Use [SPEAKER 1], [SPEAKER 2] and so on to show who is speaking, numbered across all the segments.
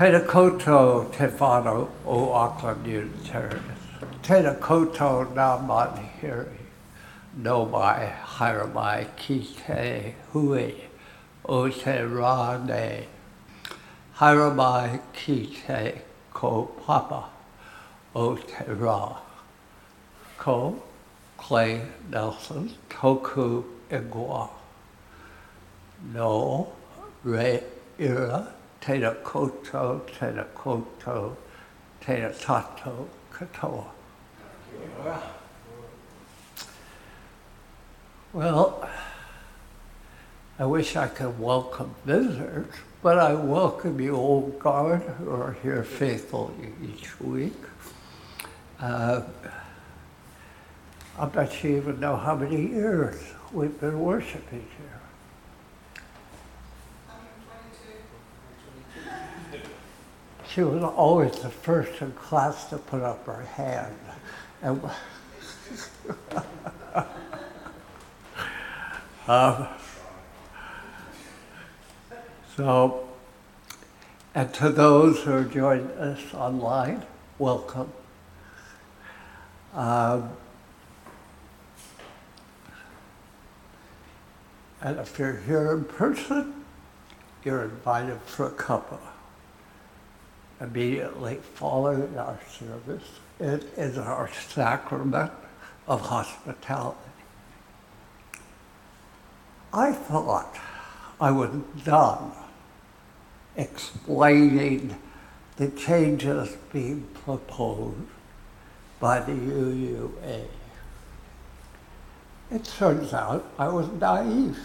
[SPEAKER 1] Tēnā koutou te whānau o Auckland Unitarians. Tēnā koutou nā manuhiri no mai haere mai ki te hui o te rā nei. Haere mai ki te ko papa o te rā. Ko Clay Nelson toku ingoa. No re ira tēnā koto, tēnā koto, tēnā tātou katoa. Well, I wish I could welcome visitors, but I welcome you, old guard, who are here faithfully each week. Uh, I bet you even know how many years we've been worshiping here. She was always the first in class to put up her hand. And um, so, and to those who joining us online, welcome. Um, and if you're here in person, you're invited for a cuppa immediately following our service. It is our sacrament of hospitality. I thought I was done explaining the changes being proposed by the UUA. It turns out I was naive.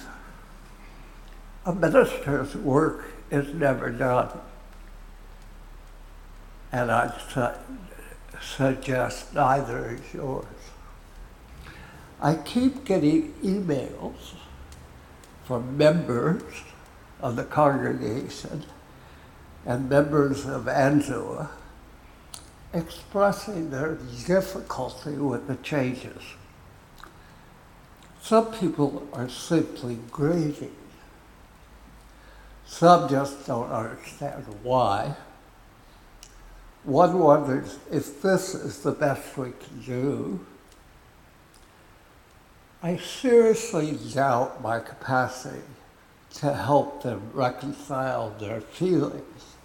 [SPEAKER 1] A minister's work is never done and I su- suggest neither is yours. I keep getting emails from members of the congregation and members of ANZUUA expressing their difficulty with the changes. Some people are simply grieving. Some just don't understand why. One wonders if this is the best we can do. I seriously doubt my capacity to help them reconcile their feelings,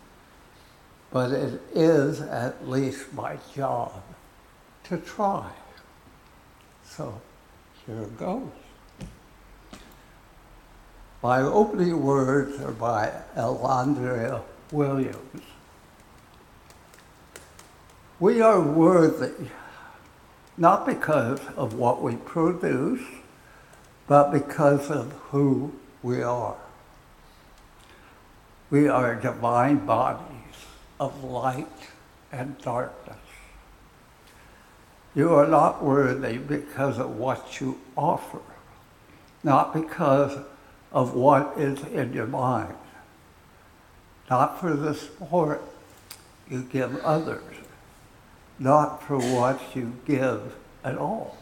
[SPEAKER 1] but it is at least my job to try. So here goes. My opening words are by Elandria Williams. We are worthy, not because of what we produce, but because of who we are. We are divine bodies of light and darkness. You are not worthy because of what you offer, not because of what is in your mind, not for the support you give others, not for what you give at all.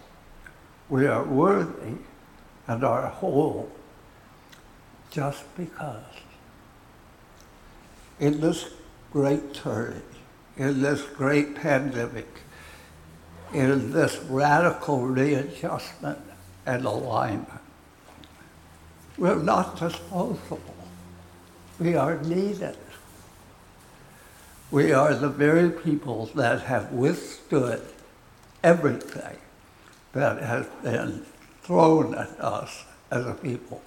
[SPEAKER 1] We are worthy and are whole just because. In this great turning, in this great pandemic, in this radical readjustment and alignment, we're not disposable. We are needed. We are the very people that have withstood everything that has been thrown at us as a people.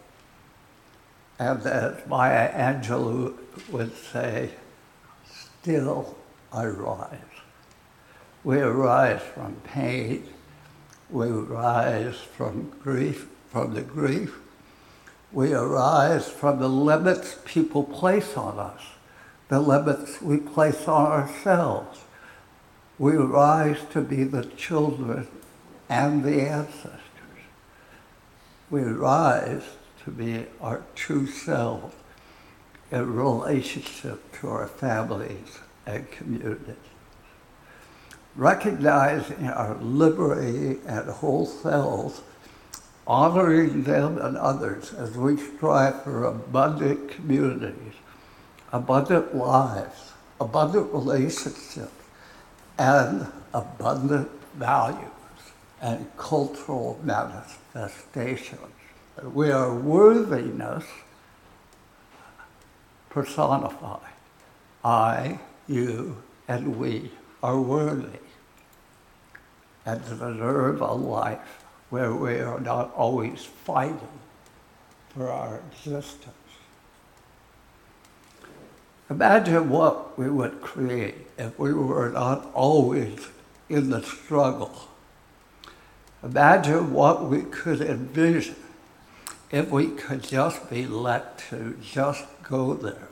[SPEAKER 1] And as Maya Angelou would say, still I rise. We arise from pain. We rise from grief, from the grief. We arise from the limits people place on us, the limits we place on ourselves. We rise to be the children and the ancestors. We rise to be our true selves in relationship to our families and communities. Recognizing our liberty and whole selves, honoring them and others as we strive for abundant communities, abundant lives, abundant relationships, and abundant values and cultural manifestations. We are worthiness personified. I, you, and we are worthy and deserve a life where we are not always fighting for our existence. Imagine what we would create if we were not always in the struggle. Imagine what we could envision if we could just be let to just go there.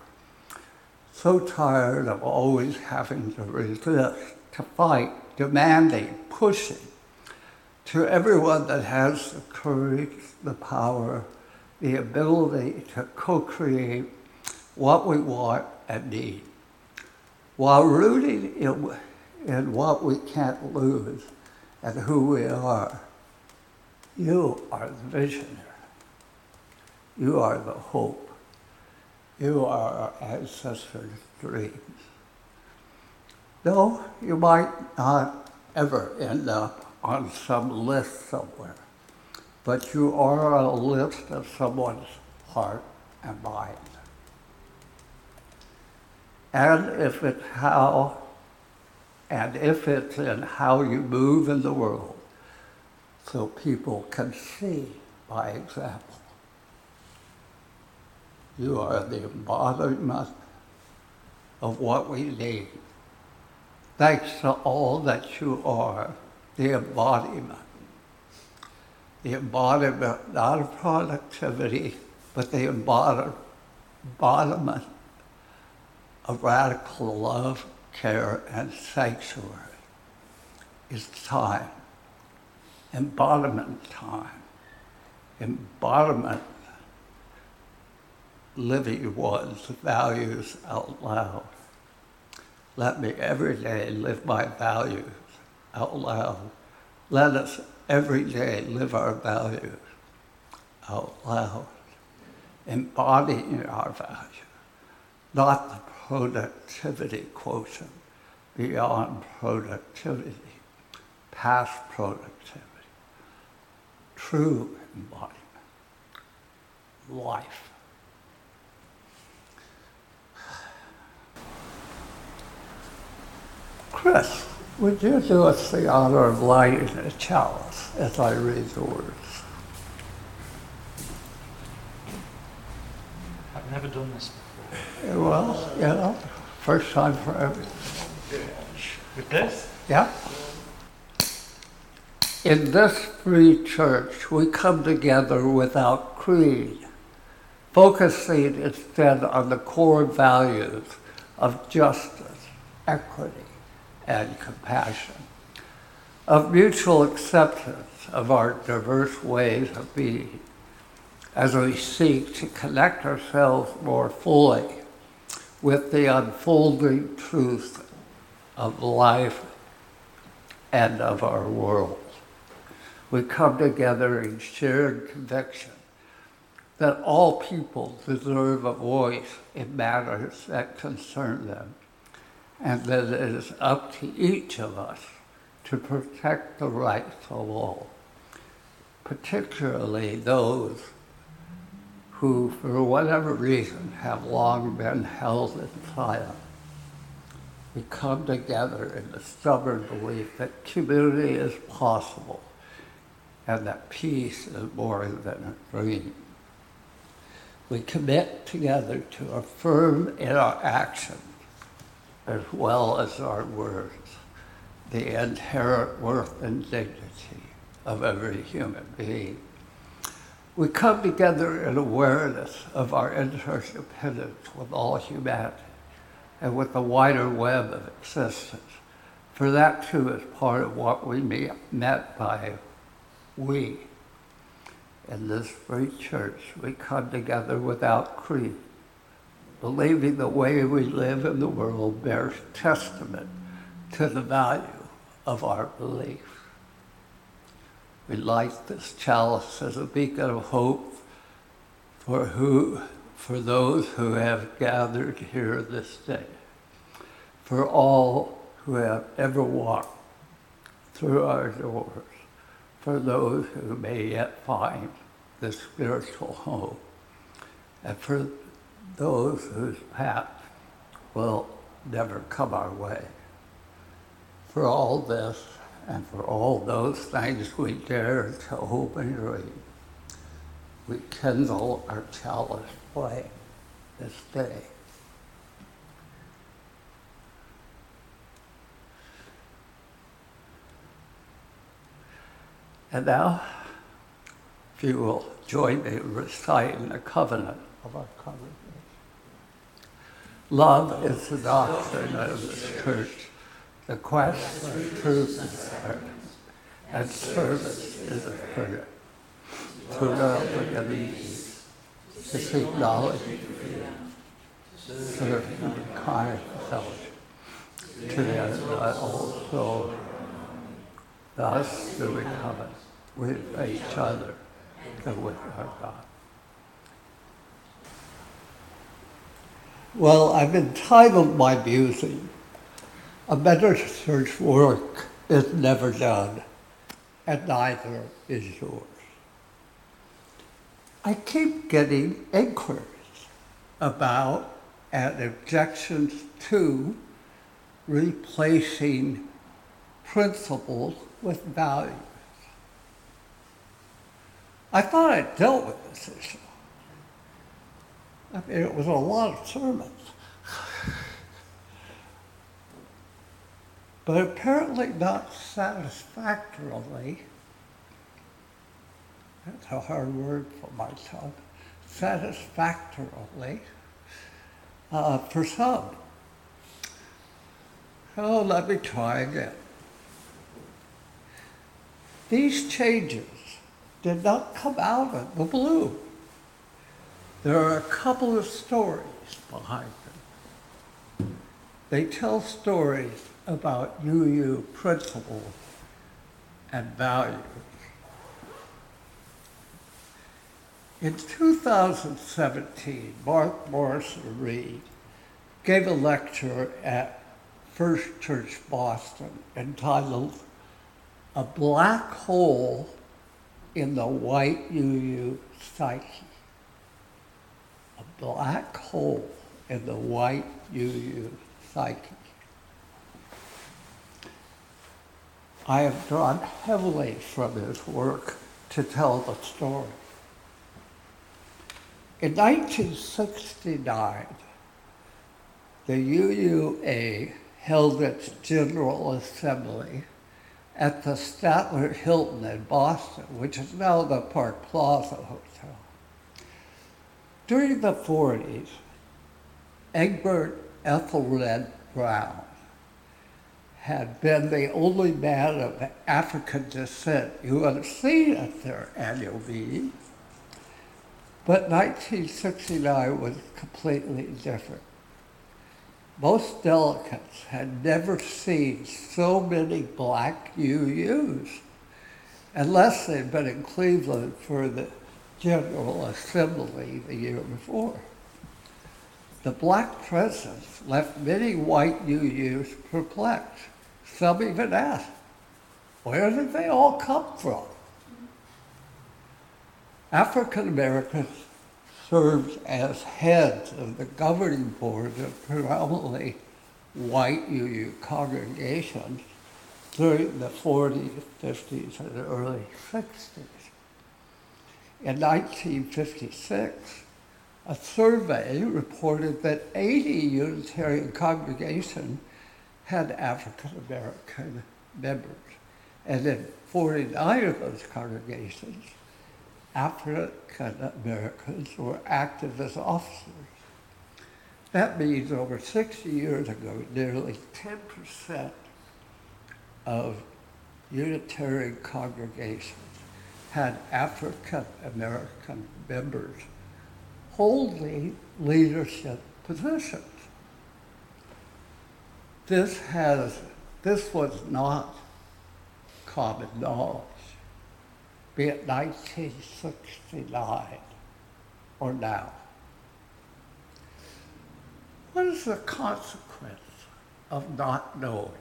[SPEAKER 1] So tired of always having to resist, to fight, demanding, pushing. To everyone that has the courage, the power, the ability to co create what we want and need, while rooting in, in what we can't lose and who we are. You are the visionary. You are the hope. You are our ancestors' dreams. No, you might not ever end up on some list somewhere, but you are a list of someone's heart and mind. And if it's how, and if it's in how you move in the world, so people can see by example. You are the embodiment of what we need. Thanks to all that you are, the embodiment. The embodiment not of productivity, but the embodiment of radical love, care, and sanctuary is time. Embodiment time. Embodiment living one's values out loud. Let me every day live my values out loud. Let us every day live our values out loud, embodying our values, not the productivity quotient beyond productivity, past productivity, true embodiment, life. Chris, would you do us the honor of lighting a chalice as I read the words?
[SPEAKER 2] I've never done this before.
[SPEAKER 1] Well, you know, first time for everything.
[SPEAKER 2] With this?
[SPEAKER 1] Yeah? In this free church, we come together without creed, focusing instead on the core values of justice, equity, and compassion, of mutual acceptance of our diverse ways of being as we seek to connect ourselves more fully with the unfolding truth of life and of our world. We come together in shared conviction that all people deserve a voice in matters that concern them and that it is up to each of us to protect the rights of all, particularly those who, for whatever reason, have long been held in silence. We come together in the stubborn belief that community is possible and that peace is more than a dream. We commit together to affirm in our actions as well as our words, the inherent worth and dignity of every human being. We come together in awareness of our interdependence with all humanity and with the wider web of existence. For that too is part of what we meant by we. In this free church, we come together without creed believing the way we live in the world bears testament to the value of our belief. We light this chalice as a beacon of hope for who for those who have gathered here this day. for all who have ever walked through our doors, for those who may yet find the spiritual home, and for those whose path will never come our way. For all this, and for all those things we dare to hope and dream, we kindle our chalice flame this day. And now, if you will join me in reciting the covenant of our congregation. Love is the doctrine of the church. The quest for truth is there, and service is a prayer. To love with ease, to seek knowledge, serve and kind fellowship, to the end also. Thus do we covenant with each other and with our God. Well, I've entitled my music, A Better Church Work is Never Done, and Neither is Yours. I keep getting inquiries about and objections to replacing principles with values. I thought I dealt with this issue. I mean, it was a lot of sermons. But apparently not satisfactorily, that's a hard word for my tongue, satisfactorily uh, for some. So let me try again. These changes did not come out of the blue. There are a couple of stories behind them. They tell stories about UU principles and values. In 2017, Mark Morrison Reed gave a lecture at First Church Boston entitled A Black Hole in the White UU Psyche A black hole in the white UU psyche. I have drawn heavily from his work to tell the story. In 1969, the UUA held its General Assembly at the Statler Hilton in Boston, which is now the Park Plaza Hotel. During the 40s, Egbert Ethelred Brown had been the only man of African descent you had seen at their annual meeting. But 1969 was completely different. Most delegates had never seen so many black UUs, unless they'd been in Cleveland for the General Assembly the year before. The black presence left many white UUs perplexed. Some even ask, where did they all come from? African Americans served as heads of the governing board of predominantly white UU congregations during the 40s, 50s, and early 60s. In 1956, a survey reported that 80 Unitarian congregations had African American members, and in 49 of those congregations, African Americans were active as officers. That means over 60 years ago, nearly 10% of Unitarian congregations had African American members holding leadership positions. This has this was not common knowledge, be it 1969 or now. What is the consequence of not knowing.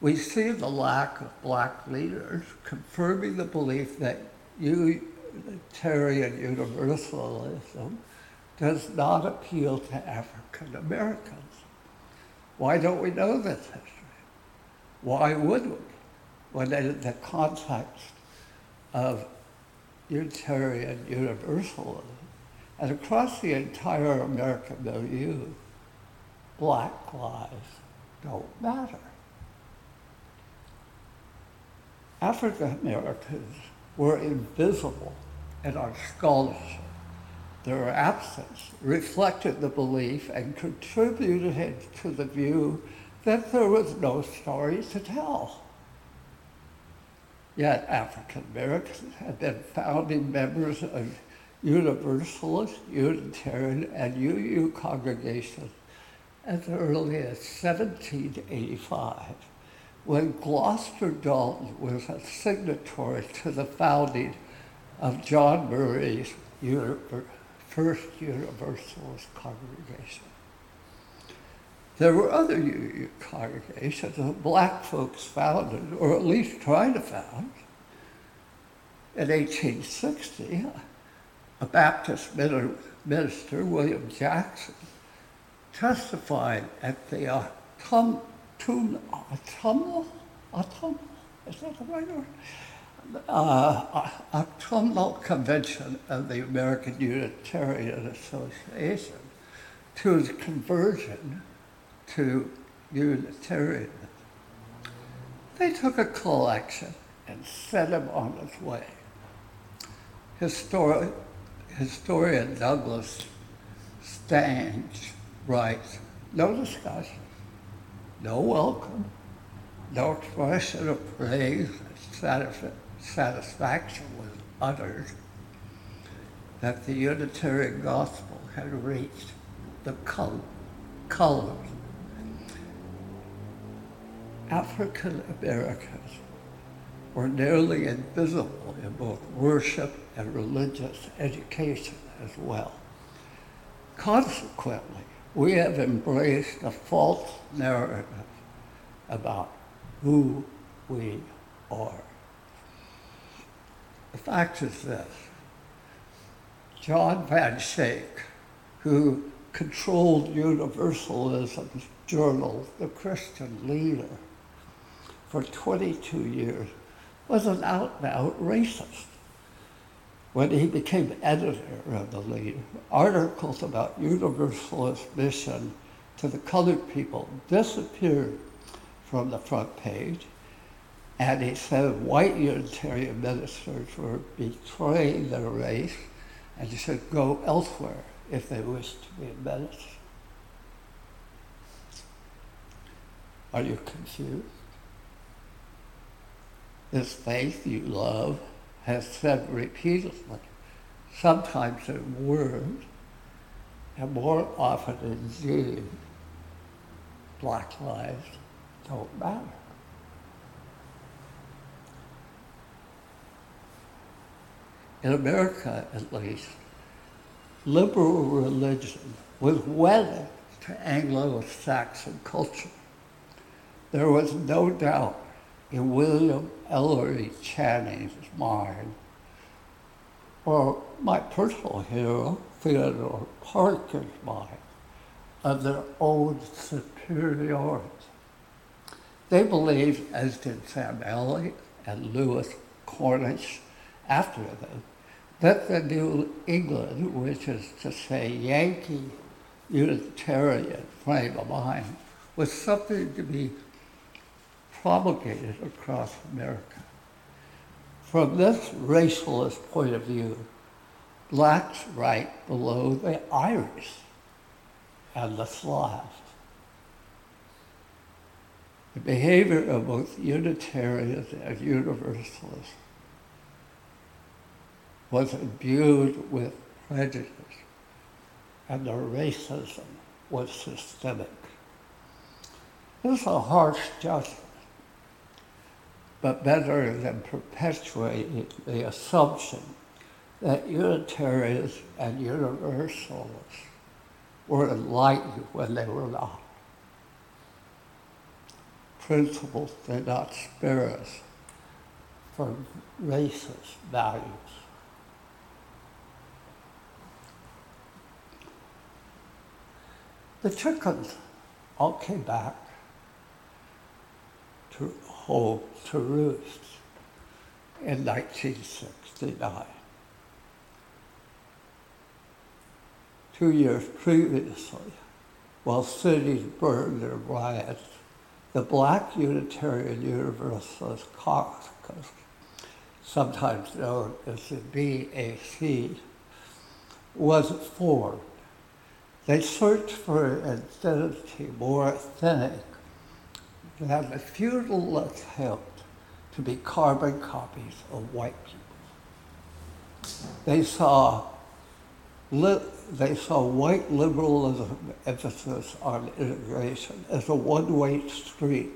[SPEAKER 1] We see the lack of black leaders confirming the belief that Unitarian Universalism does not appeal to African Americans. Why don't we know this history? Why would we? When in the context of Unitarian Universalism, and across the entire American milieu, black lives don't matter. African Americans were invisible in our scholarship. Their absence reflected the belief and contributed to the view that there was no story to tell. Yet African Americans had been founding members of Universalist, Unitarian, and UU congregations as early as 1785, when Gloucester Dalton was a signatory to the founding of John Murray's first Universalist congregation. There were other congregations that black folks founded, or at least tried to found. In 1860, a Baptist minister, William Jackson, testified at the uh, autumnal, autumnal, autumnal, is that the right word? Uh, autumnal convention of the American Unitarian Association to his conversion to Unitarianism. They took a collection and sent him on his way. Histori- historian Douglas Stange writes, no discussion, no welcome, no expression of praise satisf- satisfaction was uttered that the Unitarian gospel had reached the col- colors African Americans were nearly invisible in both worship and religious education as well. Consequently, we have embraced a false narrative about who we are. The fact is this John Van Schaik, who controlled Universalism's journal, The Christian Leader, for 22 years, was an out and out racist. When he became editor of the Leader, articles about Universalist mission to the colored people disappeared from the front page, and he said white Unitarian ministers were betraying their race and should go elsewhere if they wish to be a menace. Are you confused? This faith you love has said repeatedly, sometimes in words, and more often in deed, black lives don't matter. In America, at least, liberal religion was wedded to Anglo-Saxon culture. There was no doubt in William Ellery Channing's mind, or my personal hero, Theodore Parker's mind, of their own superiority. They believed, as did Sam Eliot and Louis Cornish after them, that the New England, which is to say Yankee Unitarian frame of mind, was something to be promulgated across America. From this racialist point of view, blacks right below the Irish and the Slavs. The behavior of both Unitarians and Universalists was imbued with prejudice, and the racism was systemic. This is a harsh judgment but better than perpetuating the assumption that Unitarians and Universalists were enlightened when they were not. principles did not spare us from racist values. The chickens all came back to home to roost in 1969. Two years previously, while cities burned and riots, the Black Unitarian Universalist Caucus, sometimes known as the BAC, was formed. They searched for an identity more authentic than the futile attempt to be carbon copies of white people. They saw li- they saw white liberalism emphasis on integration as a one-way street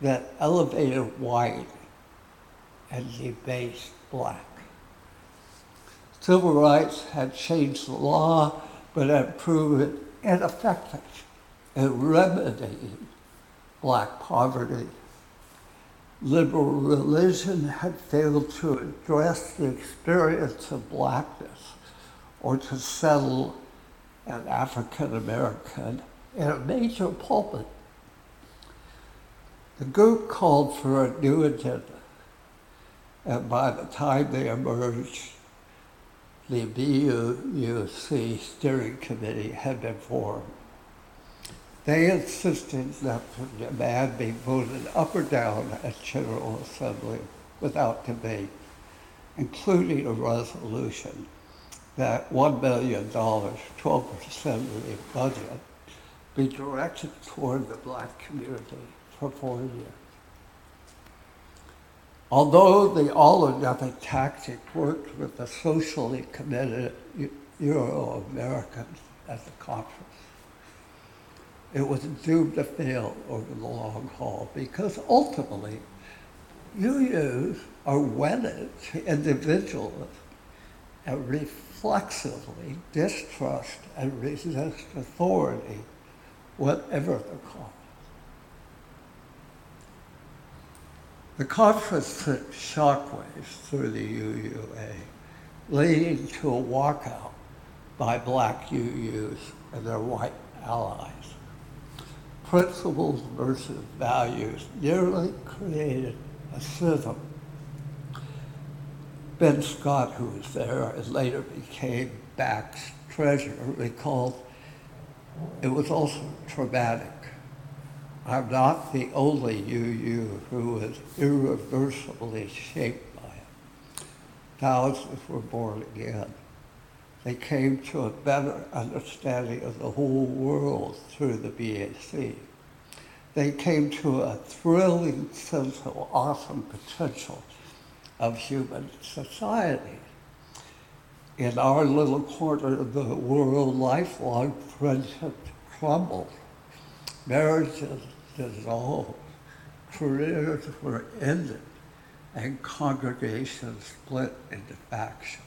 [SPEAKER 1] that elevated white and debased black. Civil rights had changed the law, but had proved ineffective in remedying black poverty. Liberal religion had failed to address the experience of blackness or to settle an African American in a major pulpit. The group called for a new agenda, and by the time they emerged, the BUUC steering committee had been formed. They insisted that the demand be voted up or down at General Assembly without debate, including a resolution that $1 million, 12% of the budget, be directed toward the black community for four years. Although the all or nothing tactic worked with the socially committed Euro Americans at the conference, it was doomed to fail over the long haul because ultimately UUs are wedded to individualism and reflexively distrust and resist authority, whatever the cause. The conference sent shockwaves through the UUA, leading to a walkout by black UUs and their white allies. Principles versus values nearly created a schism. Ben Scott, who was there and later became BAC's treasurer, recalled it was also traumatic I'm not the only UU who was irreversibly shaped by it. Thousands were born again. They came to a better understanding of the whole world through the BAC. They came to a thrilling sense of awesome potential of human society. In our little corner of the world, lifelong friendships crumbled marriages dissolved, careers were ended, and congregations split into factions.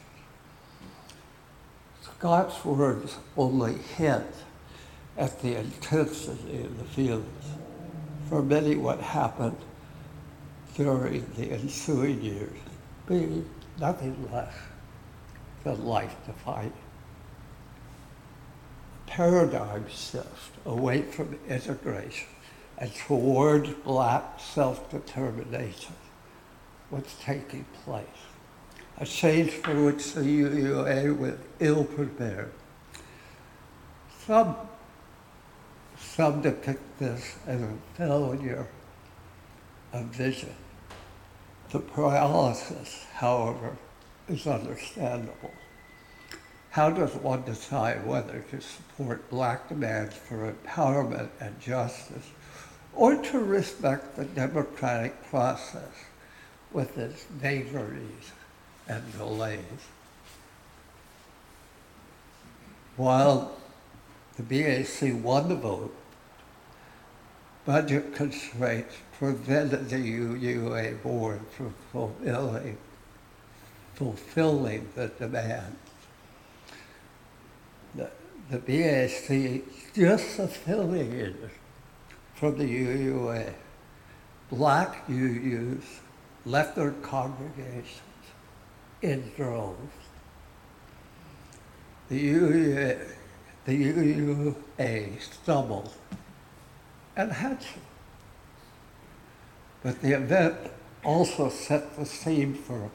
[SPEAKER 1] Scott's words only hint at the intensity of the feelings. For many, what happened during the ensuing years be nothing less than life defining paradigm shift away from integration and toward black self-determination was taking place. A change for which the UUA was ill prepared. Some, some depict this as a failure of vision. The paralysis, however, is understandable. How does one decide whether to support black demands for empowerment and justice or to respect the democratic process with its vagaries and delays? While the BAC won the vote, budget constraints prevented the UUA board from fulfilling, fulfilling the demand the, the BAC disaffiliated from the UUA black UUs left their congregations in droves. The UUA, the UUA stumbled and to. But the event also set the scene for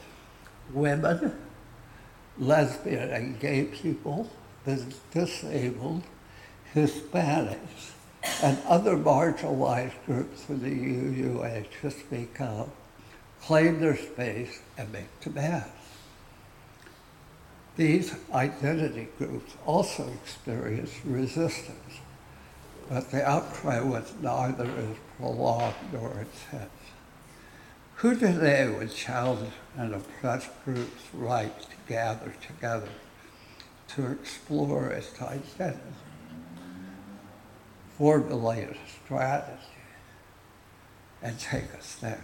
[SPEAKER 1] women, lesbian and gay people, the disabled, Hispanics, and other marginalized groups in the UUA to speak up, claim their space, and make demands. These identity groups also experienced resistance, but the outcry was neither as prolonged nor intense. Who today would challenge an oppressed group's right to gather together to explore its identity, formulate a strategy, and take a stance?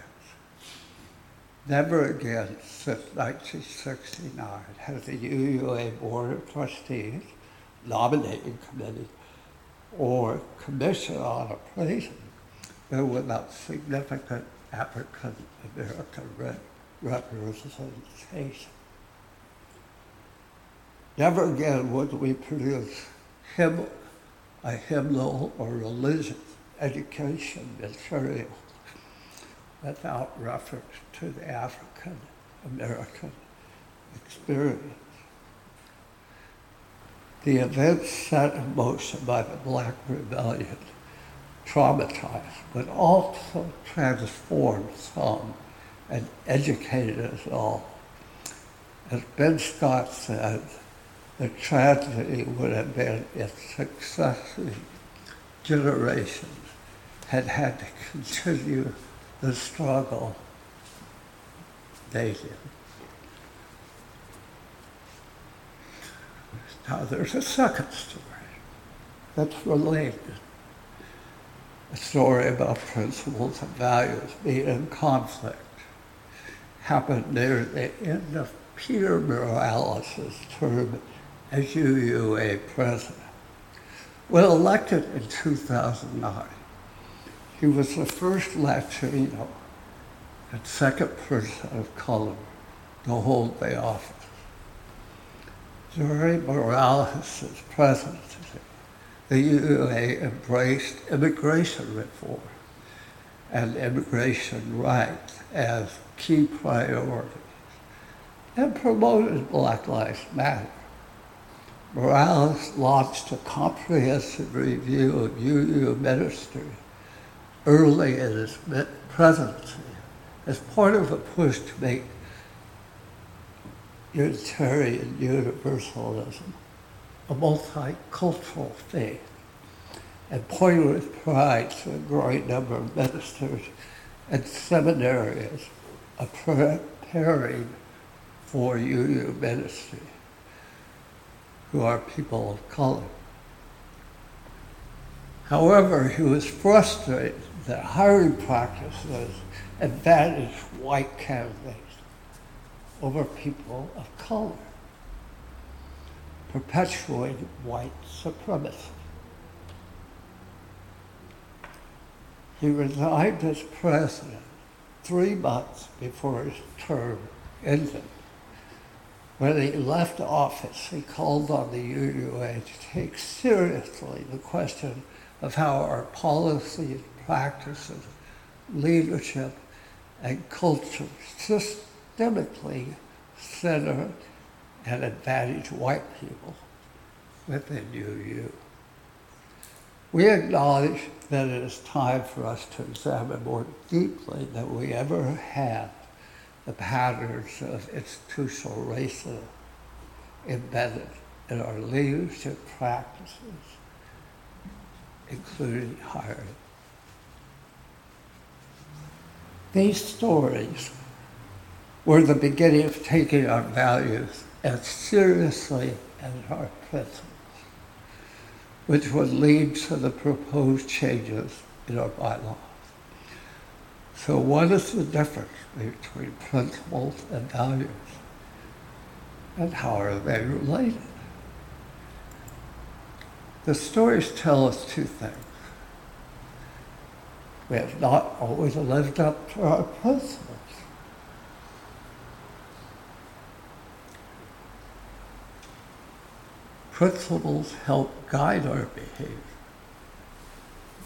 [SPEAKER 1] Never again since 1969 has the UUA Board of Trustees, nominating committee, or commission on appraisal been without significant African American re- representation. Never again would we produce hymn, a hymnal or religious education material without reference to the African American experience. The events set in motion by the Black Rebellion traumatized, but also transformed some and educated us all. As Ben Scott said, the tragedy would have been if successive generations had had to continue the struggle they did. Now there's a second story that's related. A story about principles and values being in conflict happened near the end of Peter Morales' term as UUA president. When elected in 2009, he was the first Latino and second person of color to hold the office. During Morales' presidency, the UUA embraced immigration reform and immigration rights as key priorities and promoted Black Lives Matter. Morales launched a comprehensive review of UU ministry early in his presidency as part of a push to make Unitarian Universalism a multicultural faith and pointed with pride to a growing number of ministers and seminarians preparing for UU ministry who are people of color. However, he was frustrated that hiring practices advantaged white candidates over people of color, perpetuating white supremacy. He resigned as president three months before his term ended. When he left office, he called on the UUA to take seriously the question of how our policies, practices, leadership, and culture systemically center and advantage white people within UU. We acknowledge that it is time for us to examine more deeply than we ever have the patterns of institutional racism embedded in our leadership practices, including hiring. These stories were the beginning of taking our values as seriously as our principles, which would lead to the proposed changes in our bylaws. So what is the difference between principles and values? And how are they related? The stories tell us two things. We have not always lived up to our principles. Principles help guide our behavior,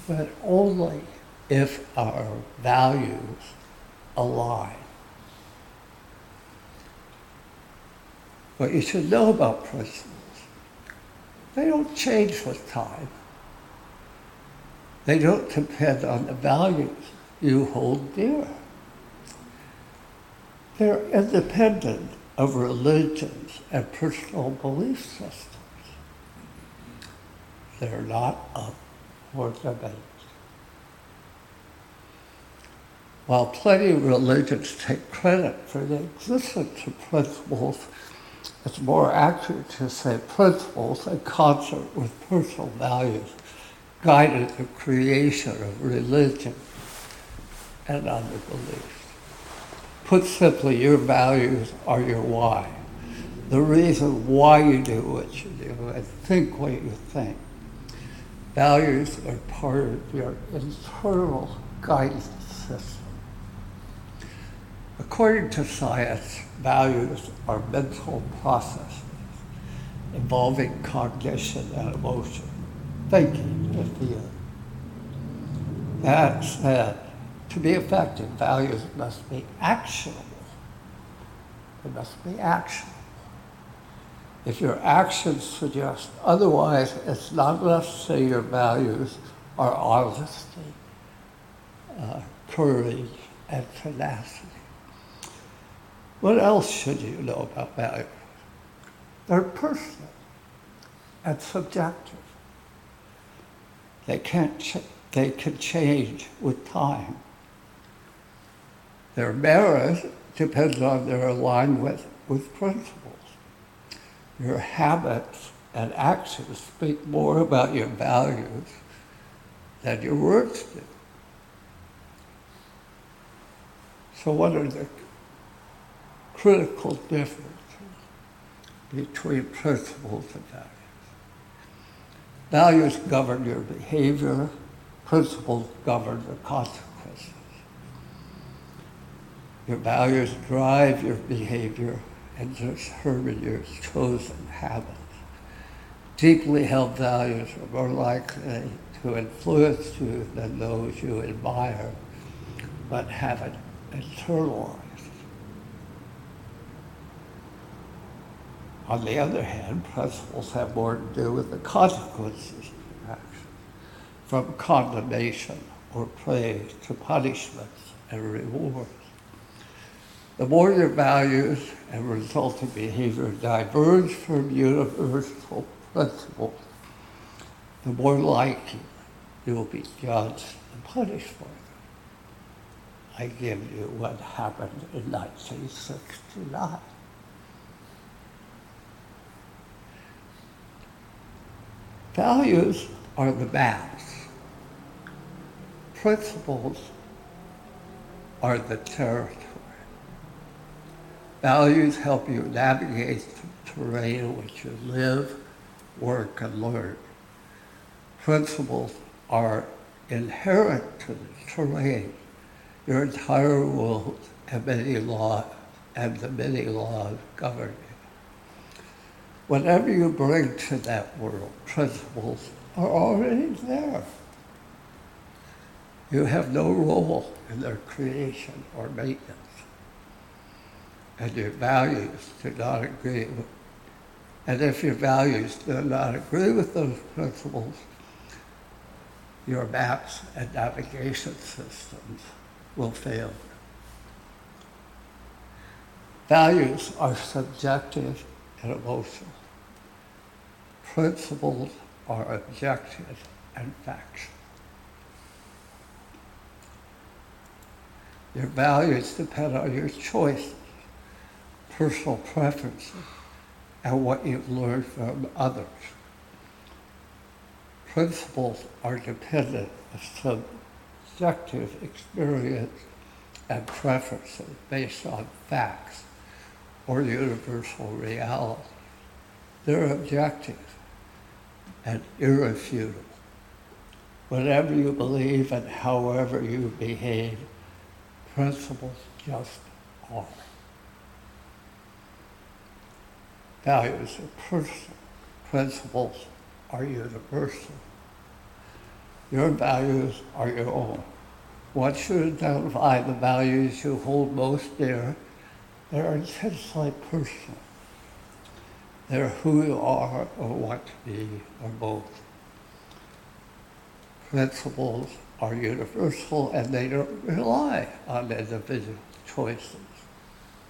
[SPEAKER 1] but only if our values align. What you should know about principles, they don't change with time. They don't depend on the values you hold dear. They're independent of religions and personal belief systems. They're not up for debate. While plenty of religions take credit for the existence of principles, it's more accurate to say principles in concert with personal values guided the creation of religion and other beliefs. Put simply, your values are your why. The reason why you do what you do and think what you think. Values are part of your internal guidance system. According to science, values are mental processes involving cognition and emotion thinking the end. That said, to be effective, values must be actionable. They must be actionable. If your actions suggest otherwise, it's not enough to say your values are honesty, uh, courage, and tenacity. What else should you know about values? They're personal and subjective. They can't. Ch- they can change with time. Their merit depends on their alignment with principles. Your habits and actions speak more about your values than your words do. So, what are the critical differences between principles and values? Values govern your behavior, principles govern the consequences. Your values drive your behavior and determine your chosen habits. Deeply held values are more likely to influence you than those you admire but haven't internalized. On the other hand, principles have more to do with the consequences of action, from condemnation or praise to punishments and rewards. The more your values and resulting behavior diverge from universal principles, the more likely you will be judged and punished for them. I give you what happened in 1969. Values are the maps. Principles are the territory. Values help you navigate the terrain in which you live, work, and learn. Principles are inherent to the terrain, your entire world, and many laws, and the many laws governing whatever you bring to that world, principles are already there. You have no role in their creation or maintenance. And your values do not agree with, and if your values do not agree with those principles, your maps and navigation systems will fail. Values are subjective and emotional principles are objective and factual. Your values depend on your choices, personal preferences, and what you've learned from others. Principles are dependent on subjective experience and preferences based on facts or universal reality. They're objective and irrefutable. whatever you believe and however you behave, principles just are. Values are personal, principles are universal. Your values are your own. Once you identify the values you hold most dear, they're intensely personal. They're who you are or what to be or both. Principles are universal and they don't rely on individual choices,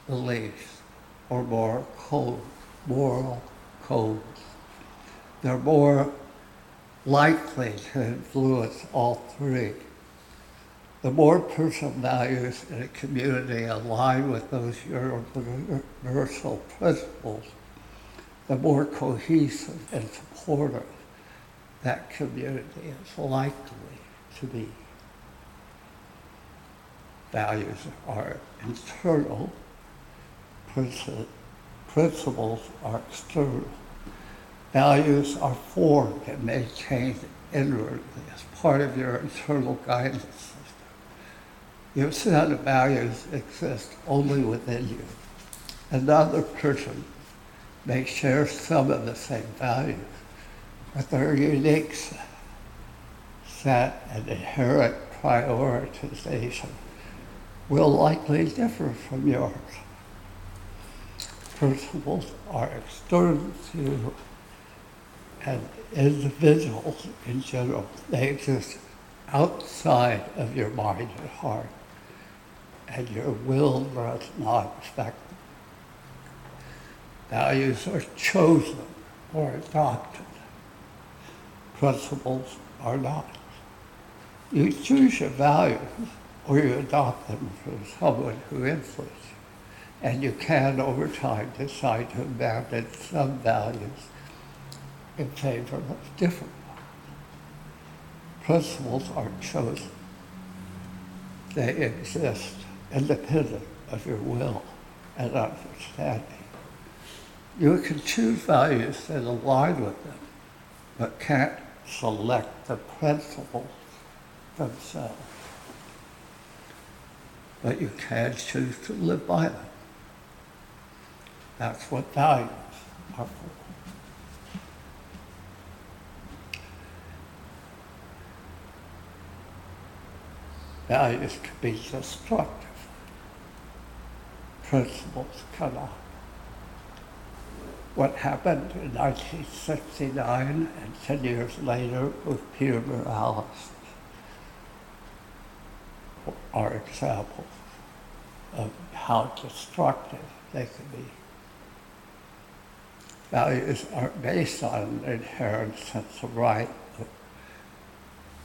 [SPEAKER 1] beliefs, or more codes, moral codes. They're more likely to influence all three. The more personal values in a community align with those universal principles, the more cohesive and supportive that community is likely to be. Values are internal, principles are external. Values are formed and maintained inwardly as part of your internal guidance system. Your set of values exist only within you. Another person may share some of the same values, but their unique set and inherent prioritization will likely differ from yours. Principles are external to you and individuals in general. They exist outside of your mind and heart, and your will does not affect. Values are chosen or adopted. Principles are not. You choose your values or you adopt them from someone who influences you. And you can, over time, decide to abandon some values in favor of different ones. Principles are chosen. They exist independent of your will and understanding. You can choose values that align with them, but can't select the principles themselves. But you can choose to live by them. That's what values are for. Values can be destructive. Principles cannot what happened in 1969 and 10 years later with Peter Morales are examples of how destructive they can be. Values aren't based on an inherent sense of right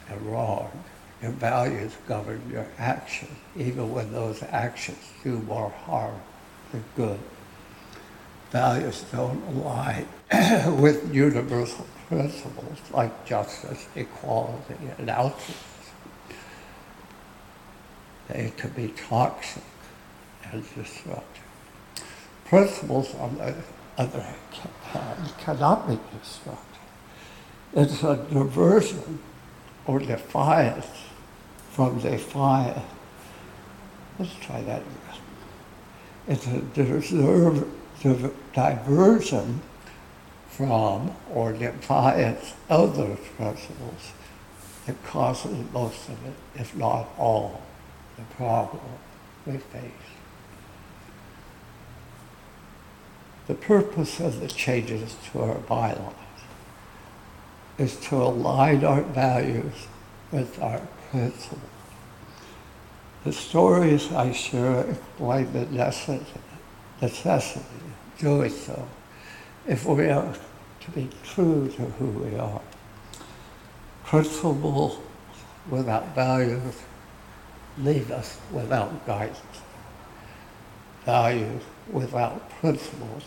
[SPEAKER 1] and wrong. Your values govern your actions, even when those actions do more harm than good values don't align with universal principles like justice, equality, and altruism. They can be toxic and destructive. Principles, on the other hand, cannot be destructive. It's a diversion or defiance from defiance. Let's try that again. It's a deserve, diversion from or defiance of those principles that causes most of it, if not all, the problem we face. The purpose of the changes to our bylaws is to align our values with our principles. The stories I share explain the necessity necessity doing so if we are to be true to who we are. Principles without values leave us without guidance. Values without principles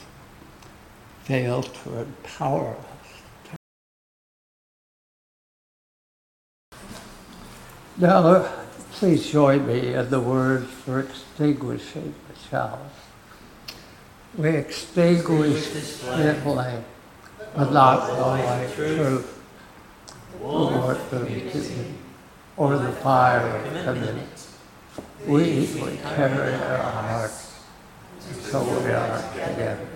[SPEAKER 1] fail to empower us. Now, please join me in the words for extinguishing the chalice we extinguish this flame, but not the light truth. toward the, or the fire of commitment. We, carry our hearts, so we are together.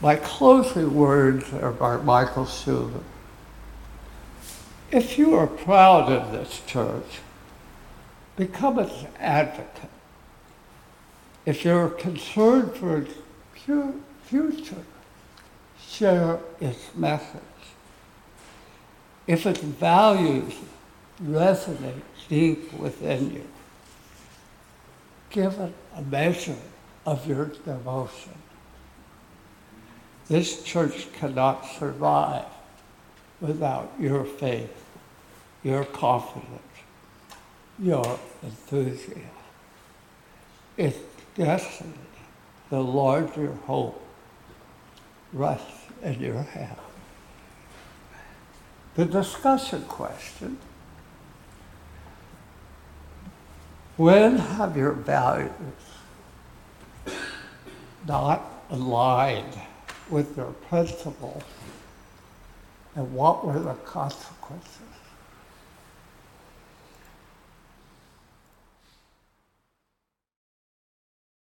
[SPEAKER 1] My closing words are by Michael Schuler. If you are proud of this church, become its advocate. If you're concerned for its future, share its message. If its values resonate deep within you, give it a measure of your devotion. This church cannot survive without your faith, your confidence, your enthusiasm. Its destiny, the larger hope, rests in your hands. The discussion question when have your values not aligned with your principles and what were the consequences?